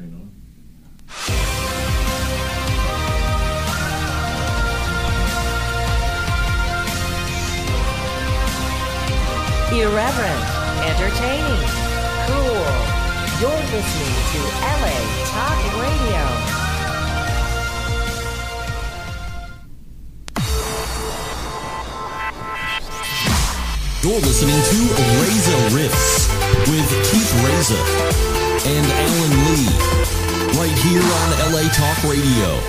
thing on. Irreverent, entertaining, cool. You're listening to LA Talk Radio. You're listening to Reza Rifts with Keith Reza and Alan Lee right here on LA Talk Radio.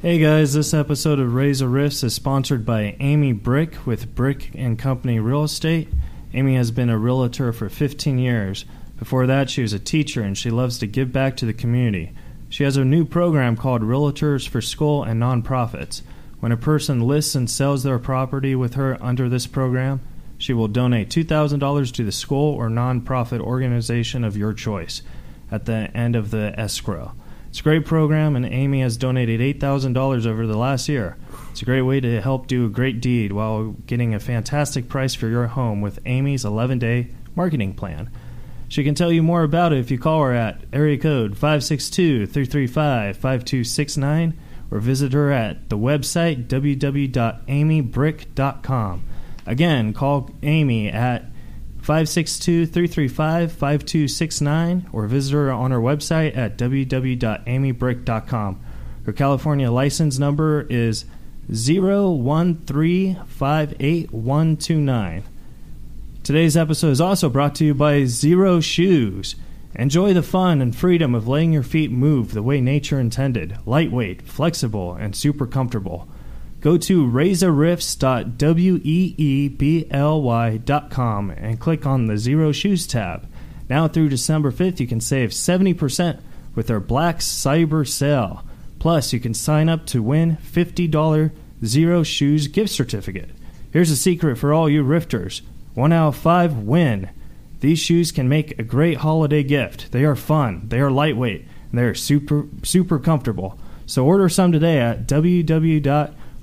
Hey guys, this episode of Reza Rifts is sponsored by Amy Brick with Brick and Company Real Estate. Amy has been a realtor for 15 years. Before that, she was a teacher and she loves to give back to the community. She has a new program called Realtors for School and Nonprofits. When a person lists and sells their property with her under this program, she will donate $2,000 to the school or nonprofit organization of your choice at the end of the escrow. It's a great program, and Amy has donated $8,000 over the last year. It's a great way to help do a great deed while getting a fantastic price for your home with Amy's 11 day marketing plan. She can tell you more about it if you call her at area code 562 335 5269 or visit her at the website www.amybrick.com. Again, call Amy at 562 335 5269 or visit her on her website at www.amybrick.com. Her California license number is 013582129. Today's episode is also brought to you by Xero Shoes. Enjoy the fun and freedom of letting your feet move the way nature intended lightweight, flexible, and super comfortable. Go to rezarifts.weebly.com and click on the Xero Shoes tab. Now through December 5th, you can save 70% with our Black Cyber Sale. Plus, you can sign up to win $50 Xero Shoes gift certificate. Here's a secret for all you rifters one out of five win. These shoes can make a great holiday gift. They are fun, they are lightweight, and they are super super comfortable. So order some today at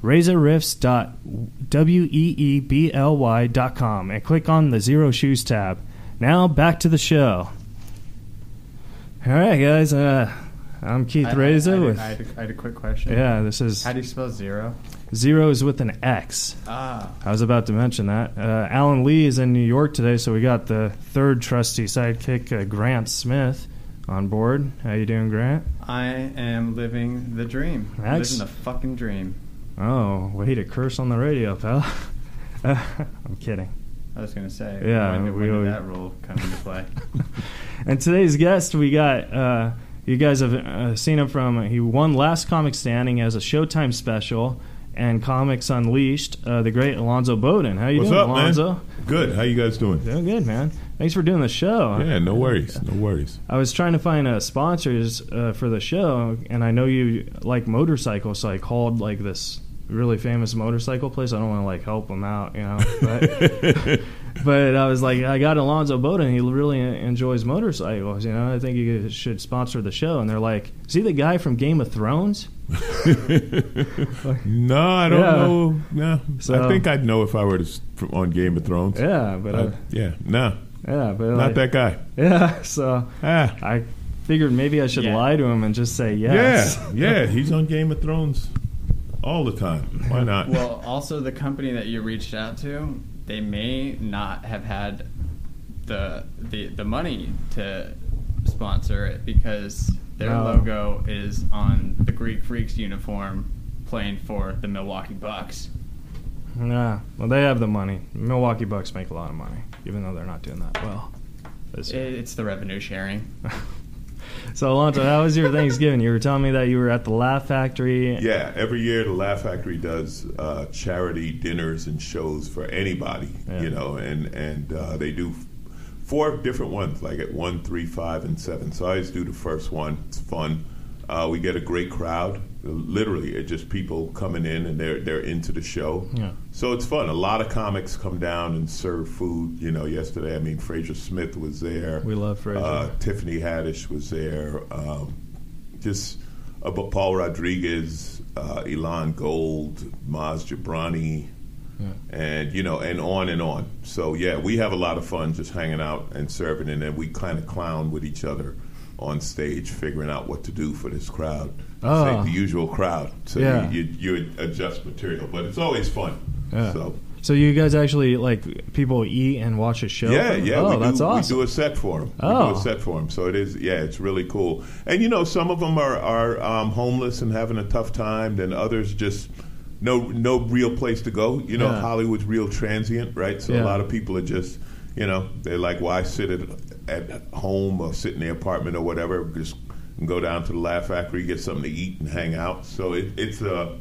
www.rezarifts.weebly.com and click on the Xero Shoes tab. Now back to the show. All right, guys. Uh, I'm Keith I- I- Reza I, had a- with I, had a, I had a quick question. yeah. This is How do you spell zero? zero is with an X. Ah. I was about to mention that. Uh, Alan Lee is in New York today, so we got the third trusty sidekick, uh, Grant Smith, on board. How you doing, Grant? I am living the dream. Living the fucking dream. Oh, way to curse on the radio, pal. I'm kidding. I was gonna say. Yeah, When, did- we when did that rule come into play? And today's guest, we got. Uh, you guys have uh, seen him from. He won Last Comic Standing as a Showtime special and Comics Unleashed. Uh, the great Alonzo Bodden. How you What's doing, up, Alonzo? man? Good. How you guys doing? Doing good, man. Thanks for doing the show. Yeah, no worries. No worries. I was trying to find uh, sponsors uh, for the show, and I know you like motorcycles, so I called like this really famous motorcycle place. I don't want to like help them out, you know, but but I was like, I got Alonzo Bodden. He really enjoys motorcycles, you know. I think you should sponsor the show. And they're like, is he the guy from Game of Thrones? no, I don't Yeah. know. No, So- I think I'd know if I were to, on Game of Thrones. Yeah, but Uh, uh, yeah, no, yeah, but not like, that guy. Yeah, so Ah, I figured maybe I should Yeah. lie to him and just say yes. yeah, yeah. He's on Game of Thrones all the time. Why not? well, also the company that you reached out to, they may not have had the the the money to sponsor it because their No. logo is on the Greek Freaks uniform playing for the Milwaukee Bucks. Yeah, well, they have the money. Milwaukee Bucks make a lot of money, even though they're not doing that well. this It, year. it's the revenue sharing. So, Alonzo, how was your Thanksgiving? You were telling me that you were at the Laugh Factory. Yeah, every year the Laugh Factory does uh, charity dinners and shows for anybody, Yeah. you know, and and uh, they do four different ones, like at one, three, five, and seven. So I always do the first one. It's fun. Uh, we get a great crowd. Literally, it's just people coming in and they're they're into the show. Yeah. So it's fun. A lot of comics come down and serve food. You know, yesterday, I mean, Frazer Smith was there. We love Frazer. Uh, Tiffany Haddish was there. Um, just uh, but Paul Rodriguez, uh, Elon Gold, Maz Jobrani, and you know, and on and on. So yeah, we have a lot of fun just hanging out and serving, and then we kind of clown with each other on stage, figuring out what to do for this crowd. Oh. Say the usual crowd. So Yeah. you, you, you adjust material, but it's always fun. Yeah. So So you guys actually like people eat and watch a show? yeah, yeah. Oh, we that's do, awesome. We do a set for them. We Oh. do a set for them. So it is, yeah, it's really cool. And you know, some of them are are um, homeless and having a tough time. Then others just no no real place to go. You know, Yeah. Hollywood's real transient, right? So Yeah. a lot of people are just, you know, they're like, why sit at, at home or sit in the apartment or whatever? Just go down to the Laugh Factory, get something to eat, and hang out. So it, it's a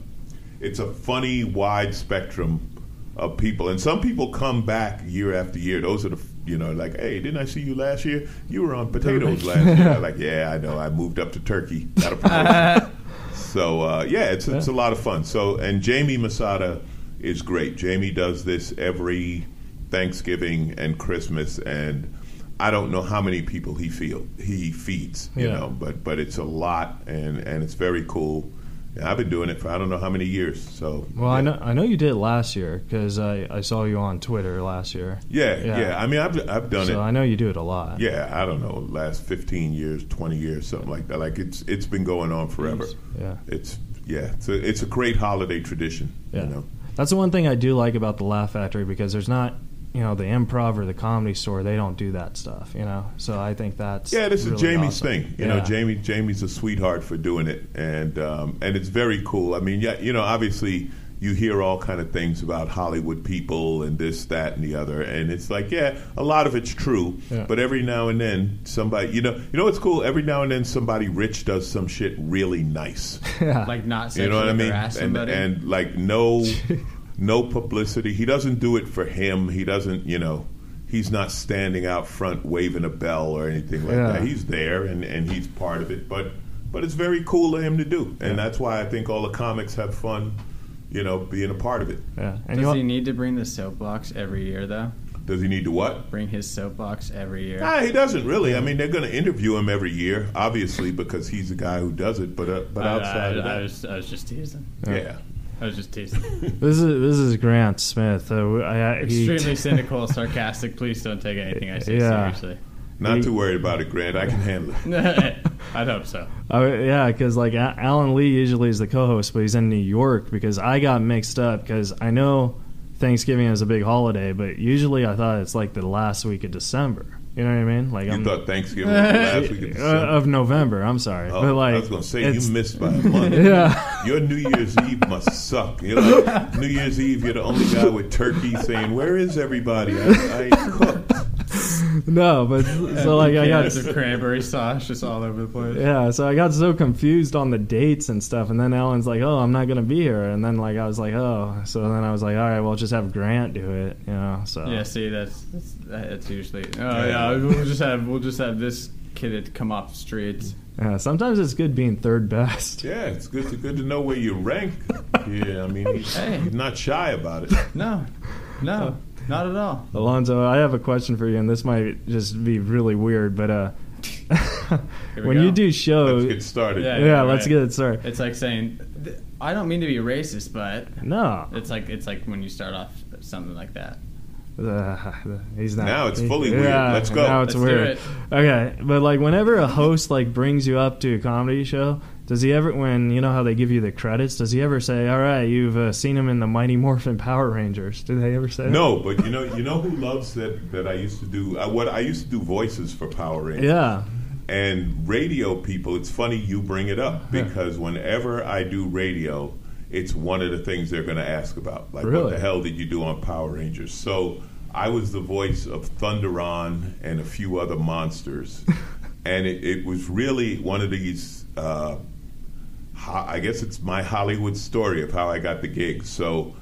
it's a funny wide spectrum of people, and some people come back year after year. Those are the you know like, hey, didn't I see you last year? You were on potatoes last year. Like, yeah, I know. I moved up to Turkey. Got a promotion. so uh, yeah, it's it's a lot of fun. So and Jamie Masada is great. Jamie does this every Thanksgiving and Christmas, and I don't know how many people he feel he feeds. You Yeah. know, but but it's a lot, and and it's very cool. And I've been doing it for I don't know how many years. So well, I know I know you did it last year because I, I saw you on Twitter last year. Yeah, Yeah. yeah. I mean, I've I've done it. so it. I know you do it a lot. Yeah, I don't know, last fifteen years, twenty years, something like that. Like it's it's been going on forever. Yeah. It's yeah, it's a, it's a great holiday tradition. Yeah. You know, That's the one thing I do like about the Laugh Factory because there's not, you know, the improv or the comedy store. They don't do that stuff, you know. So I think that's yeah, this is Jamie's awesome. thing. You know, Jamie Jamie's a sweetheart for doing it, and um, and it's very cool. I mean, yeah, you know, obviously you hear all kind of things about Hollywood people and this, that, and the other, and it's like, yeah, a lot of it's true, Yeah. but every now and then somebody, you know, you know what's cool? Every now and then somebody rich does some shit really nice. Yeah. Like not You know what I mean? And, and like no, no publicity. He doesn't do it for him. He doesn't, you know, he's not standing out front waving a bell or anything like Yeah. that. He's there and, and he's part of it. But but it's very cool of him to do, and that's why I think all the comics have fun, you know, being a part of it. yeah. And Does you he need to bring the soapbox every year though? Does he need to what? Bring his soapbox every year. Ah, he doesn't really. I mean, they're going to interview him every year, obviously, because he's the guy who does it. But uh, but outside I, of I was, I was just teasing. yeah. I was just teasing. this is this is Grant Smith. Uh, I, I, he- Extremely cynical, sarcastic. Please don't take anything I say Yeah. seriously. Not too worried about it, Grant. I can handle it. I'd hope so. Oh yeah, because like Alan Lee usually is the co-host, but he's in New York because I got mixed up because I know Thanksgiving is a big holiday, but usually I thought it's like the last week of December. You know what I mean? Like You I'm thought Thanksgiving was the last week of uh, of November. I'm sorry, Oh, but like I was going to say you missed by a month. Yeah. Your New Year's Eve must suck. You know, New Year's Eve, you're the only guy with turkey saying, "Where is everybody? I, I cooked." No, but so like I got Cans of cranberry sauce just all over the place. yeah, so I got so confused on the dates and stuff, and then Alan's like, "Oh, I'm not gonna be here," and then like I was like, "Oh," so then I was like, "All right, well, just have Grant do it," you know. So Yeah, see, that's that's, that's usually. Oh yeah, we'll just have we'll just have this kid come off the streets. Yeah, sometimes it's good being third best. Yeah, it's good to good to know where you rank. Yeah, I mean, he's, Hey. he's not shy about it. No, no, not at all. Alonzo, I have a question for you, and this might just be really weird, but uh, when go. you do shows, Let's get started. Yeah. yeah, let's get it started. It's like saying, I don't mean to be racist, but No, it's like it's like when you start off something like that. uh, he's not. Now it's fully weird. Yeah, Let's go. Now it's Let's do weird. it. Okay, but like whenever a host like brings you up to a comedy show, does he ever, when you know how they give you the credits, does he ever say, "All right, you've uh, seen him in the Mighty Morphin Power Rangers"? Do they ever say that? No, but you know, you know who loves that? That I used to do. Uh, what I used to do voices for Power Rangers. Yeah. And radio people, it's funny you bring it up because whenever I do radio, it's one of the things they're going to ask about. Like, what the hell did you do on Power Rangers? So I was the voice of Thunderon and a few other monsters. and it, it was really one of these, uh, I guess it's my Hollywood story of how I got the gig. So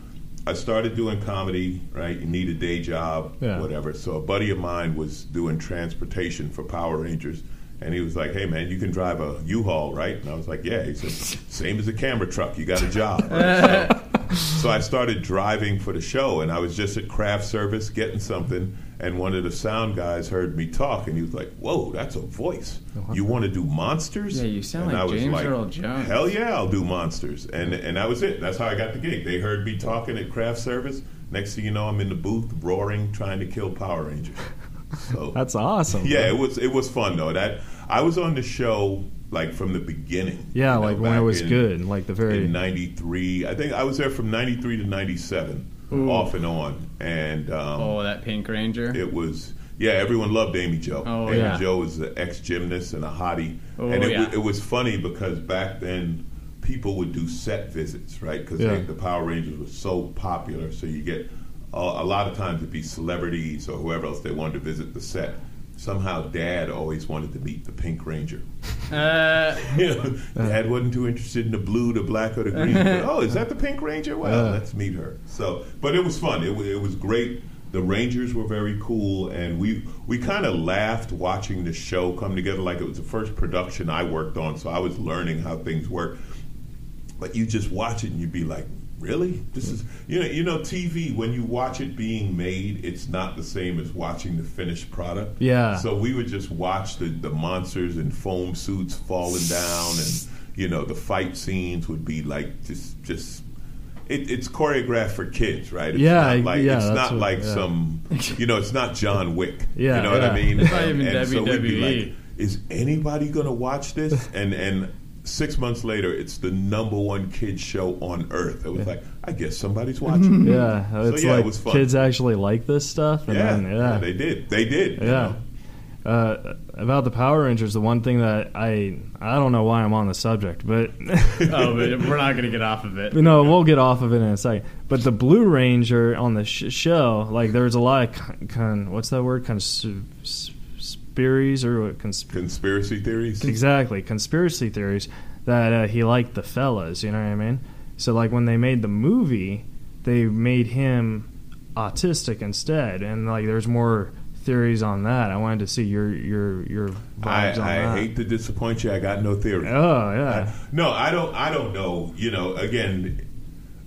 I started doing comedy, right? You need a day job, Yeah. whatever. So a buddy of mine was doing transportation for Power Rangers. And he was like, "Hey man, you can drive a U-Haul, right?" And I was like, "Yeah." He said, "Same as a camera truck. You got a job." Right? So, so I started driving for the show, and I was just at craft service getting something, and one of the sound guys heard me talk, and he was like, "Whoa, that's a voice! You want to do monsters?" Yeah, you sound And like I was James Earl Jones. Hell yeah, I'll do monsters, and and that was it. That's how I got the gig. They heard me talking at craft service, next thing you know, I'm in the booth roaring, trying to kill Power Rangers. So That's awesome. yeah, it was it was fun though. That I was on the show like from the beginning. Yeah, you know, like when it was in- good, like the very. in '93. I think I was there from '93 to '97, off and on, and um, Oh, that Pink Ranger. it was yeah. Everyone loved Amy Jo. Oh, Amy yeah. Jo was an ex gymnast and a hottie, Oh, and it, yeah. wa- it was funny because back then people would do set visits, right? Because Yeah. the Power Rangers was so popular, so you get a, a lot of times it'd be celebrities or whoever else they wanted to visit the set. Somehow, Dad always wanted to meet the Pink Ranger. Uh, You know, Dad wasn't too interested in the blue, the black, or the green. But, oh, is that the Pink Ranger? Well, Yeah. let's meet her. So, but it was fun. It, it was great. The Rangers were very cool, and we we kind of laughed watching the show come together. Like it was the first production I worked on, so I was learning how things work. But you just watch it, and you'd be like, "Really? This is you know you know TV. When you watch it being made, it's not the same as watching the finished product. Yeah. So we would just watch the, the monsters in foam suits falling down, and you know the fight scenes would be like just just. It, it's choreographed for kids, right? It's Yeah, not like yeah, it's not what- like yeah. some, you know, it's not John Wick. Yeah, you know what. I mean. It's not And- even and so we'd be like, is anybody going to watch this? And and six months later, it's the number one kids show on earth. It was like, I guess somebody's watching. Yeah, So, it's yeah, it like was fun. kids actually like this stuff. And yeah, then, yeah, they did. They did. you Yeah. know? Uh, about the Power Rangers, the one thing that I I don't know why I'm on the subject, but oh, but we're not going to get off of it. no, we'll get off of it in a second. But the Blue Ranger on the sh- show, like there was a lot of con, con what's that word? Conspiracies or what? Cons- Conspiracy theories. exactly conspiracy theories that uh, he liked the fellas. You know what I mean? So like when they made the movie, they made him autistic instead, and like there's more theories on that. I wanted to see your your your I, on I that. hate to disappoint you. I got no theory. Oh yeah, No, I don't. I don't know. You know, again,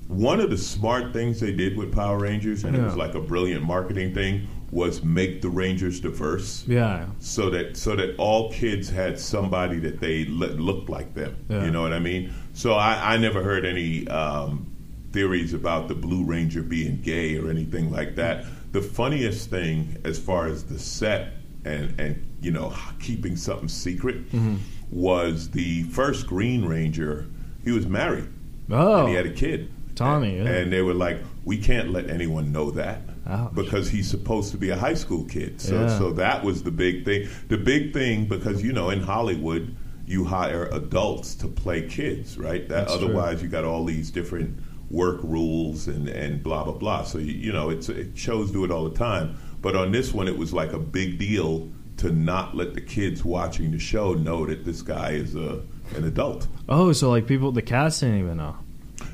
one of the smart things they did with Power Rangers, and it was like a brilliant marketing thing, was make the Rangers diverse. yeah, so that so that all kids had somebody that they looked like them. Yeah. You know what I mean? So I, I never heard any um, theories about the Blue Ranger being gay or anything like that. The funniest thing, as far as the set and and you know keeping something secret, Mm-hmm. was the first Green Ranger. He was married Oh, and he had a kid. Tommy, And, yeah. and they were like, we can't let anyone know that Ouch. because he's supposed to be a high school kid. So, Yeah. so that was the big thing. The big thing because you know in Hollywood you hire adults to play kids, right? That That's true. otherwise you got all these different work rules and and blah blah blah. So you, you know it's it shows do it all the time. But on this one, it was like a big deal to not let the kids watching the show know that this guy is a an adult. oh, so like people, the cast didn't even know.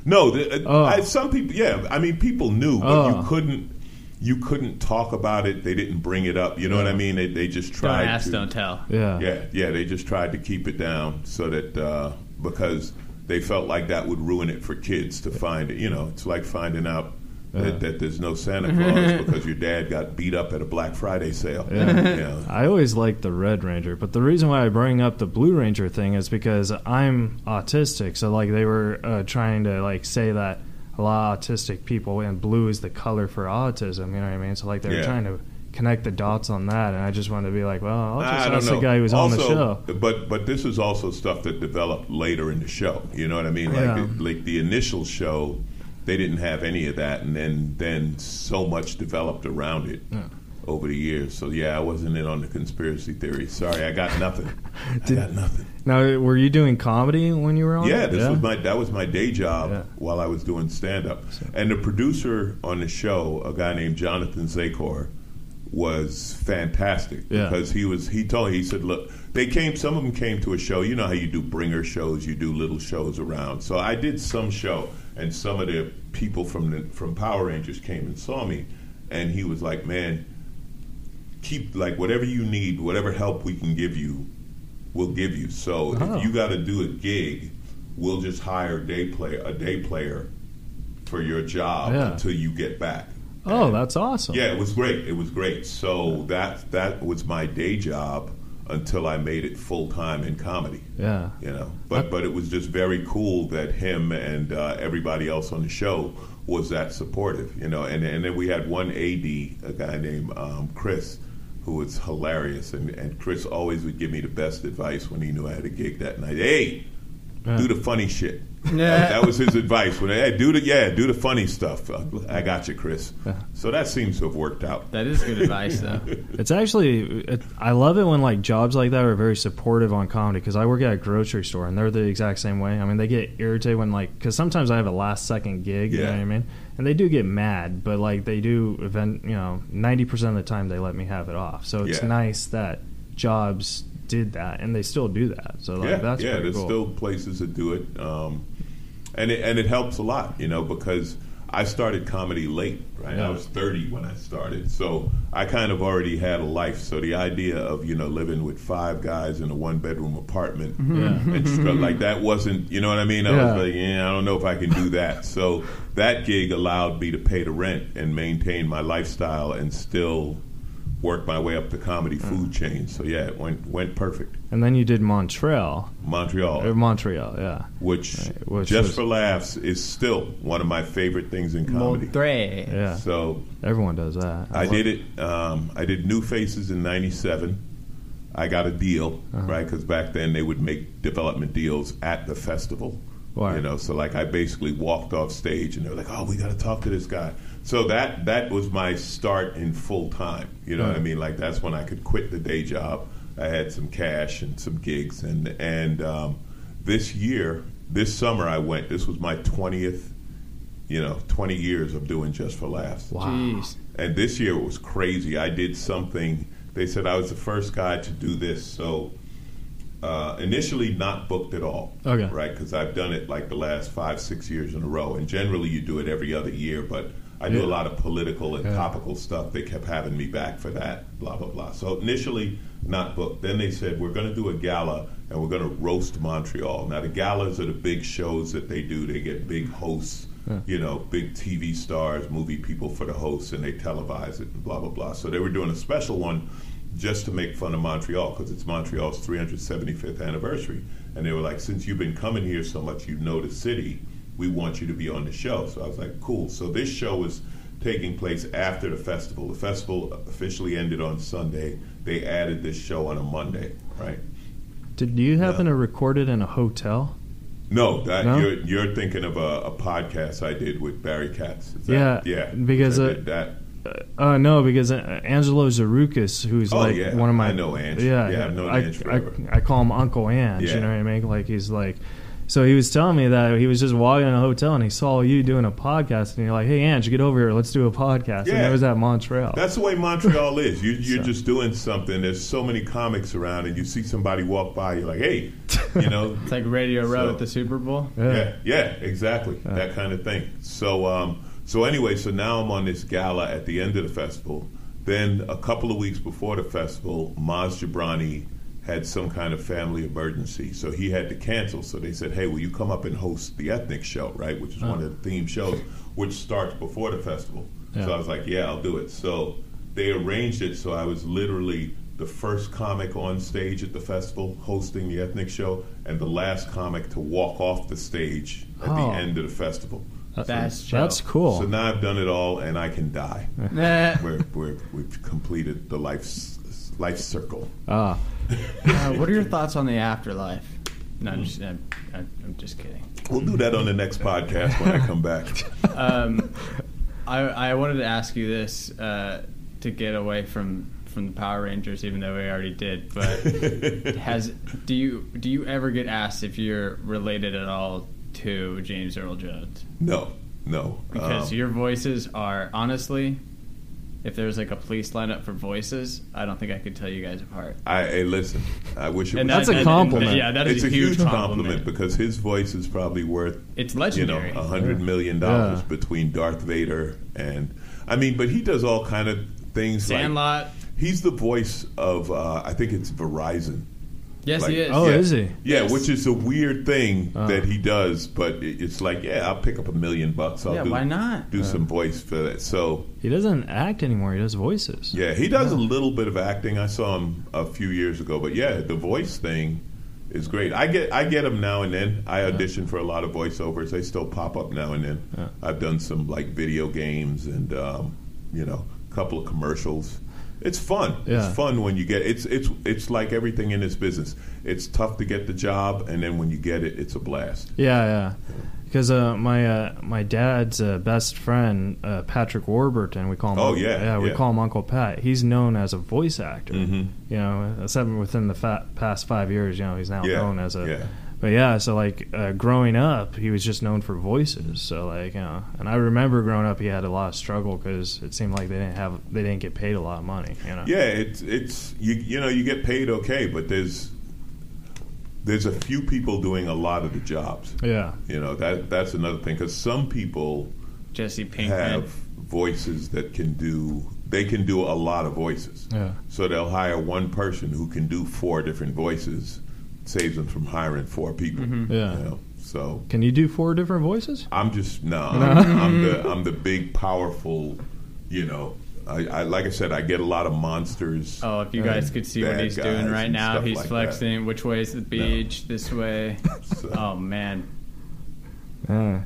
No, the, uh, Oh. I, some people. Yeah, I mean, people knew, but Oh. you couldn't. You couldn't talk about it. They didn't bring it up. You know what I mean? They, they just Don't tried ask, to. don't tell. Yeah, Yeah, yeah. They just tried to keep it down so that uh, because they felt like that would ruin it for kids to find it. You know, it's like finding out Yeah. that, that there's no Santa Claus because your dad got beat up at a Black Friday sale. Yeah. You know? I always liked the Red Ranger, but the reason why I bring up the Blue Ranger thing is because I'm autistic. So like they were uh, trying to like say that a lot of autistic people and blue is the color for autism. You know what I mean? So like they were Yeah. trying to connect the dots on that, and I just wanted to be like, well, I'll just ask the guy who was on the Also, show. But but this is also stuff that developed later in the show. You know what I mean? Like Yeah. the, like the initial show, they didn't have any of that, and then then so much developed around it Yeah. Over the years. So yeah, I wasn't in on the conspiracy theory. Sorry, I got nothing. I got nothing. Now, were you doing comedy when you were on? Yeah, this was my that was my day job Yeah. while I was doing stand up. And the producer on the show, a guy named Jonathan Tzachor, was fantastic Yeah. because he was he told he said, look, they came some of them came to a show. You know how you do bringer shows, you do little shows around. So I did some show and some of the people from the from Power Rangers came and saw me and he was like, "Man, keep like whatever you need, whatever help we can give you, we'll give you. So Oh. if you got to do a gig, we'll just hire a day player, a day player, for your job Yeah. until you get back. Oh, And- that's awesome. yeah, it was great. It was great. So that that was my day job until I made it full time in comedy. Yeah. You know, but but it was just very cool that him and uh, everybody else on the show was that supportive, you know. And and then we had one AD, a guy named um, Chris, who was hilarious, and and Chris always would give me the best advice when he knew I had a gig that night. Hey, do the funny shit. Yeah. that was his advice. When hey, do the yeah, do the funny stuff. Uh, I got you, Chris. So that seems to have worked out. That is good advice, though. It's actually, it, I love it when like jobs like that are very supportive on comedy because I work at a grocery store and they're the exact same way. I mean, they get irritated when like because sometimes I have a last second gig, you know Yeah. what I mean, and they do get mad, but like they do event, you know, ninety percent of the time they let me have it off. So it's Yeah. nice that jobs did that and they still do that. So like yeah, that's yeah. There's cool. still places that do it, um, and it and it helps a lot, you know, because I started comedy late. Right, Yeah. I was 30 when I started, so I kind of already had a life. So the idea of you know living with five guys in a one bedroom apartment mm-hmm. Yeah. and stuff like that wasn't, you know what I mean? I Yeah. was like, yeah, I don't know if I can do that. So that gig allowed me to pay the rent and maintain my lifestyle and still work my way up the comedy food chain. So yeah, it went went perfect. and then you did Montreal, Montreal, or Montreal, yeah. which, Right, which just was- for laughs is still one of my favorite things in comedy. Montre. Yeah, So everyone does that. I did it. Um, I did New Faces in '97. I got a deal, Uh-huh. right? Because back then they would make development deals at the festival. Right. You know, so like I basically walked off stage and they were like, "Oh, we got to talk to this guy." So that that was my start in full time. You know what I mean? Like that's when I could quit the day job. I had some cash and some gigs, and and um, this year, this summer, I went. This was my twentieth, you know, twenty years of doing just for laughs. Wow. Jeez. And this year it was crazy. I did something. They said I was the first guy to do this. So uh, initially, not booked at all. Okay. Right? Because I've done it like the last five, six years in a row. And generally, you do it every other year. But I do Yeah. a lot of political and Yeah. topical stuff. They kept having me back for that. Blah blah blah. So initially, not booked. Then they said we're going to do a gala and we're going to roast Montreal. Now the galas are the big shows that they do. They get big hosts you know, big TV stars, movie people for the hosts, and they televise it and blah blah blah. So they were doing a special one just to make fun of Montreal because it's Montreal's 375th anniversary, and they were like, since you've been coming here so much, you know the city. We want you to be on the show. So I was like, cool. So this show was taking place after the festival. The festival officially ended on Sunday. They added this show on a Monday, right? Did you happen No. to record it in a hotel? No, that No? You're, you're thinking of a, a podcast I did with Barry Katz. Is that- Yeah, yeah, because, uh, that. Uh, no, because uh, Angelo Tsarouchas, who's Oh, like yeah. one of my I know Ange. Yeah, Yeah, I've known I, Ange I. I call him Uncle Ange. Yeah. You know what I mean? Like he's like. So he was telling me that he was just walking in a hotel and he saw you doing a podcast and you're like, "Hey Ange, get over here, let's do a podcast." And Yeah. it was at Montreal. That's the way Montreal is. You, you're So- just doing something. There's so many comics around, and you see somebody walk by, you're like, hey, you know. It's like Radio Row So- at the Super Bowl. yeah, yeah, exactly. That kind of thing. So, um, so anyway, so now I'm on this gala at the end of the festival. Then a couple of weeks before the festival, Maz Jobrani had some kind of family emergency, so he had to cancel. So they said, "Hey, will you come up and host the ethnic show, right? Which is one of the theme shows, which starts before the festival." Yeah. So I was like, "Yeah, I'll do it." So they arranged it so I was literally the first comic on stage at the festival hosting the ethnic show, and the last comic to walk off the stage at Oh. the end of the festival. That's That's cool. So now I've done it all, and I can die. We're, we're, we've completed the life life circle. ah, Uh, what are your thoughts on the afterlife? No, I'm just, I'm, I'm just kidding. We'll do that on the next podcast when I come back. Um, I, I wanted to ask you this uh, to get away from, from the Power Rangers, even though we already did. But has do you do you ever get asked if you're related at all to James Earl Jones? no, no, Because Um, your voices are honestly, if there was like a police lineup for voices, I don't think I could tell you guys apart. I hey, listen. I wish it And was. That's a that- compliment. Yeah, that is it's a, huge, compliment. because his voice is probably worth It's legendary. you know legendary. a hundred Yeah. million dollars Yeah. between Darth Vader and I mean, but he does all kind of things. like- Sandlot. he's the voice of uh, I think it's Verizon. Yes, Like- he is. Oh, yeah. is he? Yeah, Yes. which is a weird thing Oh. that he does, but it's like, yeah, I'll pick up a million bucks. I'll Yeah, do, why not? do some voice for that. So he doesn't act anymore. He does voices. yeah, he does a little bit of acting. I saw him a few years ago, but yeah, the voice thing is great. I get I get them now and then. I audition for a lot of voiceovers. They still pop up now and then. Yeah. I've done some like video games and um, you know a couple of commercials. It's fun. Yeah. It's fun when you get it's it's it's like everything in this business. It's tough to get the job, and then when you get it, it's a blast. Yeah, yeah. Because uh, my uh, my dad's uh, best friend uh, Patrick Warburton, we call him. Oh, yeah, yeah, we yeah. call him Uncle Pat. He's known as a voice actor. Mhm. You know, except within the fa- past five years, you know, he's now Yeah, known as a. yeah. But yeah, so like uh, growing up, he was just known for voices. So like, you know, and I remember growing up, he had a lot of struggle because it seemed like they didn't have they didn't get paid a lot of money. You know. Yeah, it's it's you you know you get paid okay, but there's there's a few people doing a lot of the jobs. Yeah. You know that that's another thing because some people Jesse Pinkman. have voices that can do they can do a lot of voices. Yeah. So they'll hire one person who can do four different voices, saves them from hiring four people. Mm-hmm. Yeah. You know? So Can you do four different voices? I'm just no. I'm, I'm the I'm the big powerful. You know, I, I like I said, I get a lot of monsters. Oh, if you guys could see what he's doing right now, he's like flexing. Which way is the beach? This way. So- Oh man. Yeah.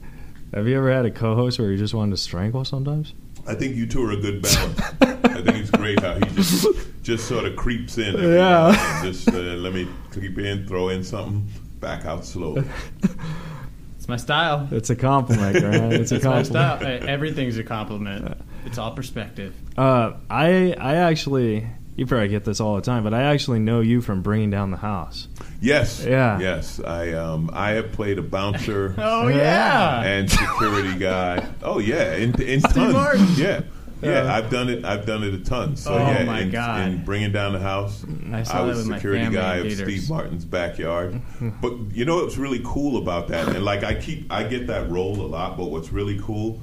Have you ever had a co-host where you just wanted to strangle sometimes? I think you two are a good balance. I think it's great how he just just sort of creeps in. every Yeah. and Just uh, let me creep in, throw in something, back out slowly. It's my style. It's a compliment, right? It's a It's my style. compliment. Everything's a compliment. It's all perspective. Uh, I I actually you probably get this all the time, but I actually know you from bringing down the house. Yes, Yeah. yes. I um I have played a bouncer Oh Yeah. yeah. and security guy. Oh yeah, in in tons. Martin. Yeah. Yeah, Yeah. I've done it. I've done it a ton. So Oh, yeah, my in, God. in bringing down the house, I saw that was with security family guy of. Steve Martin's backyard. but you know what's really cool about that? And like I keep, I get that role a lot. But what's really cool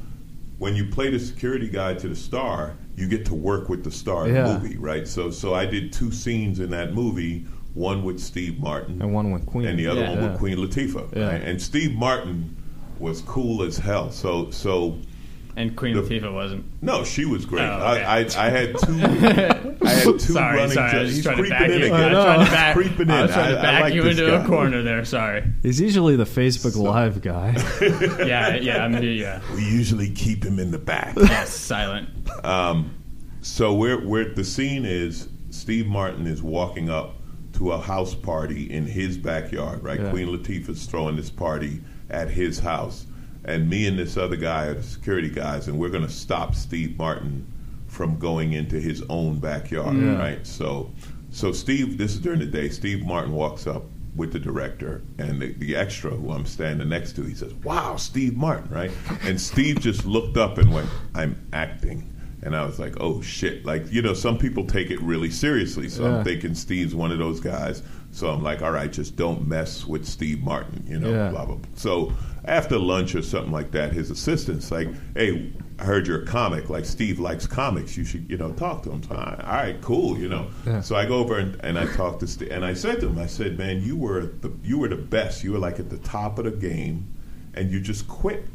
when you play the security guy to the star, you get to work with the star of Yeah. the movie, right? So, so I did two scenes in that movie. One with Steve Martin, And one with Queen. and the other Yeah. one with Queen Latifah. Yeah. Right? And Steve Martin was cool as hell. So, so And Queen The- Latifah wasn't. no, she was great. Oh, okay. I, I, I had two. I had two Sorry, running. sorry. I jokes. was just He's trying to creeping back in you. again. I was trying to back, creeping in. I was trying to I- I back like you into guy. a corner there. Sorry. He's usually the Facebook Live guy. Yeah, yeah, I'm yeah. We usually keep him in the back. Yes, silent. Um, so where where the scene is, Steve Martin is walking up to a house party in his backyard. Right, Yeah. Queen Latifah's throwing this party at his house, and me and this other guy are the security guys, and we're going to stop Steve Martin from going into his own backyard. Yeah. Right, so so Steve, this is during the day. Steve Martin walks up with the director and the, the extra who I'm standing next to. He says, "Wow, Steve Martin!" Right, and Steve just looked up and went, "I'm acting." And I was like, "Oh shit!" Like you know, some people take it really seriously, so Yeah. I'm thinking Steve's one of those guys. So I'm like, "All right, just don't mess with Steve Martin," you know, Yeah. blah blah. blah. So after lunch or something like that, his assistant's like, "Hey, I heard you're a comic. Like Steve likes comics. You should, you know, talk to him." So I, all right, cool, you know. Yeah. So I go over and, and I talk to Steve, and I said to him, I said, "Man, you were the you were the best. You were like at the top of the game, and you just quit."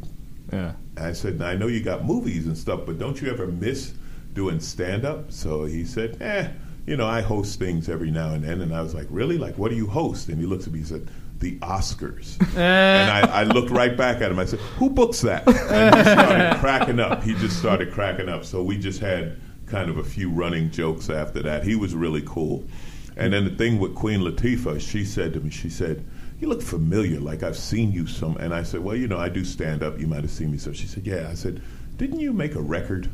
Yeah. I said, "Now, I know you got movies and stuff, but don't you ever miss doing stand up? So he said, eh, you know, I host things every now and then. And I was like, really? Like, what do you host? And he looks at me and said, the Oscars. Eh. and I, I looked right back at him. I said, who books that? And he started cracking up. He just started cracking up. So we just had kind of a few running jokes after that. He was really cool. And then the thing with Queen Latifah, she said to me, she said, you look familiar, like I've seen you some. And I said, well, you know, I do stand up. You might have seen me. So she said, yeah. I said, didn't you make a record?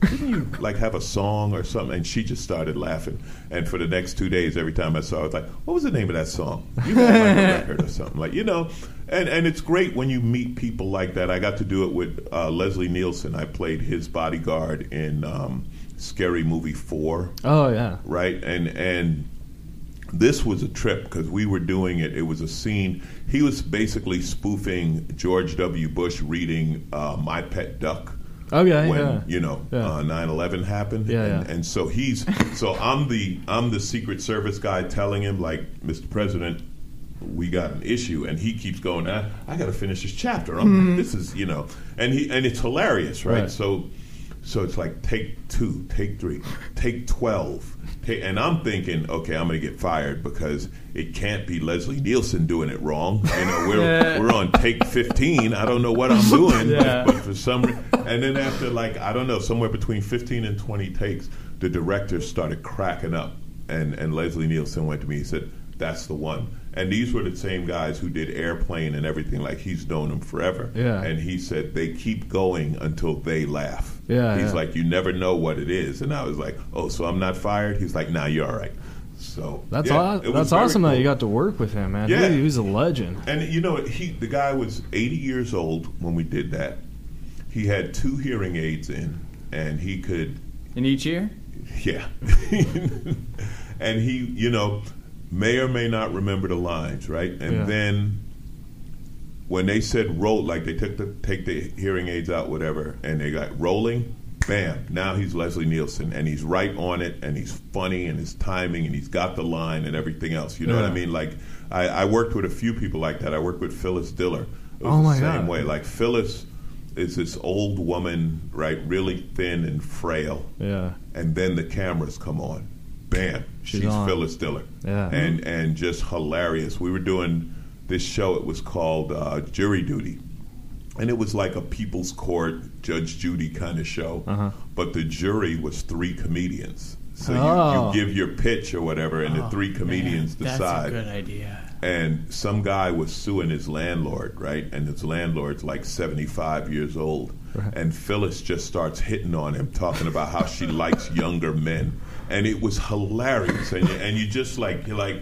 Didn't you like have a song or something? And she just started laughing. And for the next two days, every time I saw her, I was like, what was the name of that song? You had like a record or something. Like, you know, and, and it's great when you meet people like that. I got to do it with uh, Leslie Nielsen. I played his bodyguard in um, Scary Movie 4 Oh yeah. right? And and this was a trip because we were doing it. It was a scene. He was basically spoofing George W. Bush reading uh, "My Pet Duck." Okay. when yeah. When you know Yeah. uh, 9/11 happened, Yeah, and, yeah. and so he's so I'm the I'm the Secret Service guy telling him like, Mr. President, we got an issue, and he keeps going. I, I got to finish this chapter. I'm, This is you know, and he and it's hilarious, right? Right. So So it's like take two, take three, take twelve, take, and I'm thinking, okay, I'm going to get fired because it can't be Leslie Nielsen doing it wrong. You know, we're Yeah. we're on take fifteen. I don't know what I'm doing, Yeah. but, for some, and then after like I don't know, somewhere between fifteen and twenty takes, the director started cracking up, and and Leslie Nielsen went to me. He said, "That's the one." And these were the same guys who did Airplane and everything. Like he's known them forever. Yeah. And he said they keep going until they laugh. Yeah, He's yeah. like, you never know what it is. And I was like, oh, so I'm not fired. He's like, nah, you're all right. So That's yeah, aw- that's very awesome that you got to work with him, man. Yeah. He, he was a legend. And you know, he the guy was 80 years old when we did that. He had two hearing aids in, and he could, In each ear. yeah. and he, you know, may or may not remember the lines, right? And Yeah. then when they said roll, like they took the take the hearing aids out, whatever, and they got rolling. Bam! Now he's Leslie Nielsen, and he's right on it, and he's funny, and his timing, and he's got the line, and everything else. You know what I mean? Like I, I worked with a few people like that. I worked with Phyllis Diller. It oh was Oh, my the same God. way. Like Phyllis is this old woman, right? Really thin and frail, Yeah. and then the cameras come on. Bam! She's She's, on. Phyllis Diller. Yeah. and and just hilarious. We were doing this show. It was called uh, Jury Duty, and it was like a people's court, Judge Judy kind of show. Uh-huh. But the jury was three comedians. So Oh. you, you give your pitch or whatever, and the three comedians decide. That's a good idea. And some guy was suing his landlord, right? And his landlord's like 75 years old. And Phyllis just starts hitting on him, talking about how she likes younger men. And it was hilarious. And you, and you just like, you're like,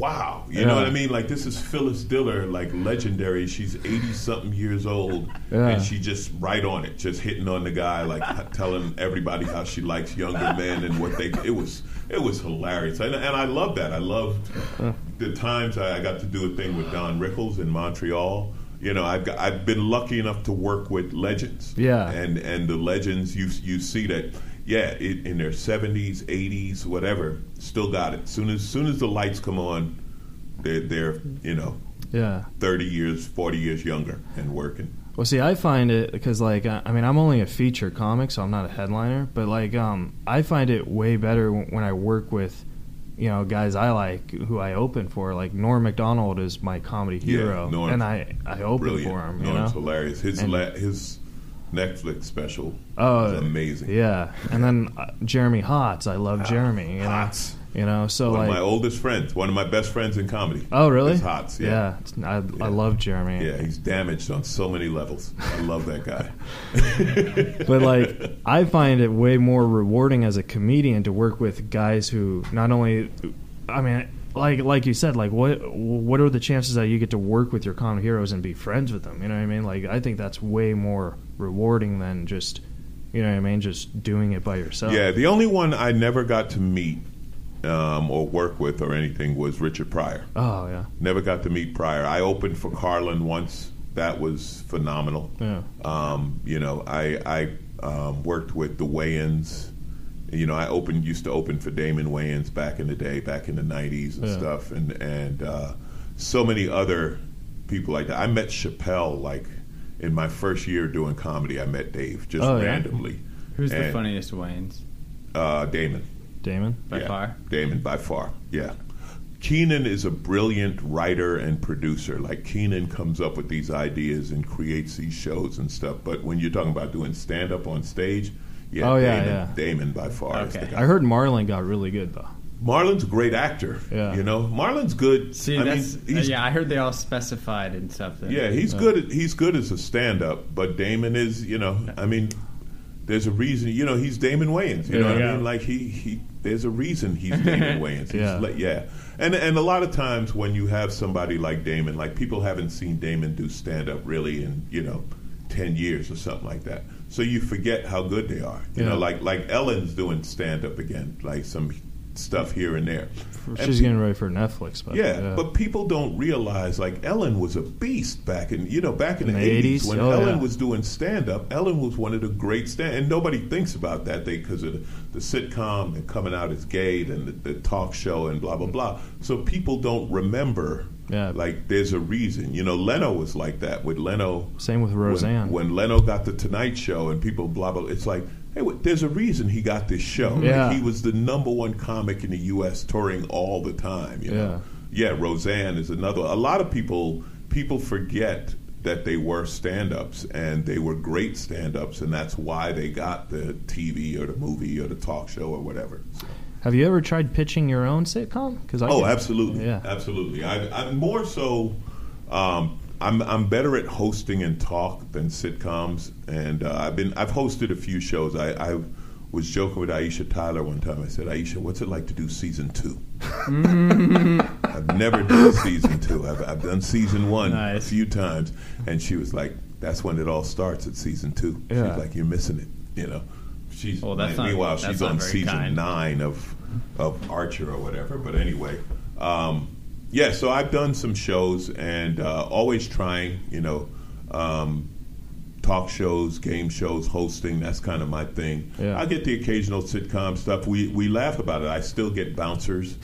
wow. You know what I mean? Like, this is Phyllis Diller, like legendary. She's 80 something years old. Yeah. And she just right on it, just hitting on the guy, like telling everybody how she likes younger men and what they. It was it was hilarious, and, and I love that. I loved the times I, I got to do a thing with Don Rickles in Montreal. You know, I've got, I've been lucky enough to work with legends. Yeah. and and the legends you you see that. Yeah, it, in their seventies, eighties, whatever, still got it. Soon as soon as the lights come on, they're, they're you know Yeah. thirty years, forty years younger and working. Well, see, I find it because, like, I mean, I'm only a feature comic, so I'm not a headliner. But like, um, I find it way better when I work with, you know, guys I like who I open for. Like Norm Macdonald is my comedy Yeah, hero, Norm's and I I open Brilliant. for him. You Norm's know, hilarious. His And- la- his Netflix special Oh, amazing. Yeah, and then uh, Jeremy Hotz, I love Jeremy. You know, Hotz. you know, so One like, of my oldest friends, one of my best friends in comedy. oh really? Is Hotz, yeah. it's- I, I love Jeremy. Yeah, he's damaged on so many levels. I love that guy. but like I find it way more rewarding as a comedian to work with guys who not only I mean like like you said like what what are the chances that you get to work with your common heroes and be friends with them you know what I mean like I think that's way more rewarding than just you know what I mean just doing it by yourself Yeah, the only one I never got to meet um, or work with or anything was Richard Pryor. oh yeah Never got to meet Pryor. I opened for Carlin once. That was phenomenal. yeah Um, you know, I I um, worked with the Wayans. You know, I opened used to open for Damon Wayans back in the day, back in the '90s and Yeah. stuff, and and uh, so many other people like that. I met Chappelle like in my first year doing comedy. I met Dave just Oh, yeah? randomly. Who's the funniest Wayans? Uh, Damon. Damon By yeah. far? Damon by far. Yeah. Keenen is a brilliant writer and producer. Like Keenen comes up with these ideas and creates these shows and stuff. But when you're talking about doing stand up on stage, yeah, Oh, yeah, Damon, yeah. Damon by far is the Okay. guy. I heard Marlon got really good though Marlon's a great actor. Yeah. You know, Marlon's good. See, I that's mean, he's, uh, yeah. I heard they all specified in something. yeah, he's good. At, he's good as a stand-up, but Damon is, you know, I mean, there's a reason. You know, he's Damon Wayans. You know Yeah. what I mean? Like he, he there's a reason he's Damon Wayans. He's Yeah. like- yeah. And and a lot of times when you have somebody like Damon, like people haven't seen Damon do stand-up really in you know ten years or something like that. So you forget how good they are. You Yeah. know, like like Ellen's doing stand-up again, like some stuff here and there. She's pe- getting ready for Netflix but yeah, but people don't realize like Ellen was a beast back in you know back in, In the eighties when Oh, Ellen yeah. was doing stand up. Ellen was one of the great stand, and nobody thinks about that because of the, the sitcom and coming out as gay and the, the talk show and blah blah mm. blah. So people don't remember. Yeah. like there's a reason. You know, Leno was like that with Leno. same with when- Roseanne When, Leno got the Tonight Show and people blah blah, it's like Hey, there's a reason he got this show. Mm-hmm. Like, Yeah. he was the number one comic in the U.S. touring all the time. You know? Yeah, Roseanne is another. A lot of people people forget that they were stand-ups and they were great stand-ups, and that's why they got the TV or the movie or the talk show or whatever. So. Have you ever tried pitching your own sitcom? Because Oh, absolutely. Yeah. absolutely. I, I'm more so. Um, I'm I'm better at hosting and talk than sitcoms, and uh, I've been I've hosted a few shows. I, I was joking with Aisha Tyler one time. I said, Aisha, what's it like to do season two? I've never done season two. I've, I've done season one Nice. a few times, and she was like, "That's when it all starts at season two. Yeah. She's like, "You're missing it," you know. She's Well, that's not- meanwhile that's she's not on season kind. nine of of Archer or whatever. But anyway, um, yeah. So I've done some shows and uh, always trying, you know, um, talk shows, game shows, hosting. That's kind of my thing. Yeah. I get the occasional sitcom stuff. We we laugh about it. I still get bouncers.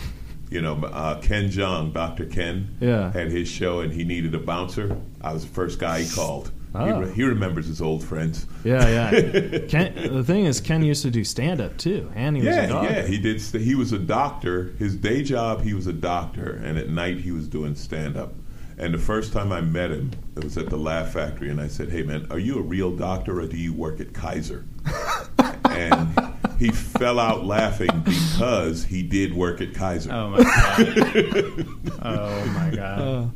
You know, uh, Ken Jeong, Dr. Ken, Yeah. had his show and he needed a bouncer. I was the first guy he called. He, Oh. re- he remembers his old friends. Yeah, yeah. Ken, the thing is, Ken used to do stand up too, and he was a Yeah, yeah, he did. st- He was a doctor. His day job, he was a doctor, and at night he was doing stand up. And the first time I met him, it was at the Laugh Factory, and I said, "Hey, man, are you a real doctor or do you work at Kaiser?" and he fell out laughing because he did work at Kaiser. Oh my god. oh my god. Uh,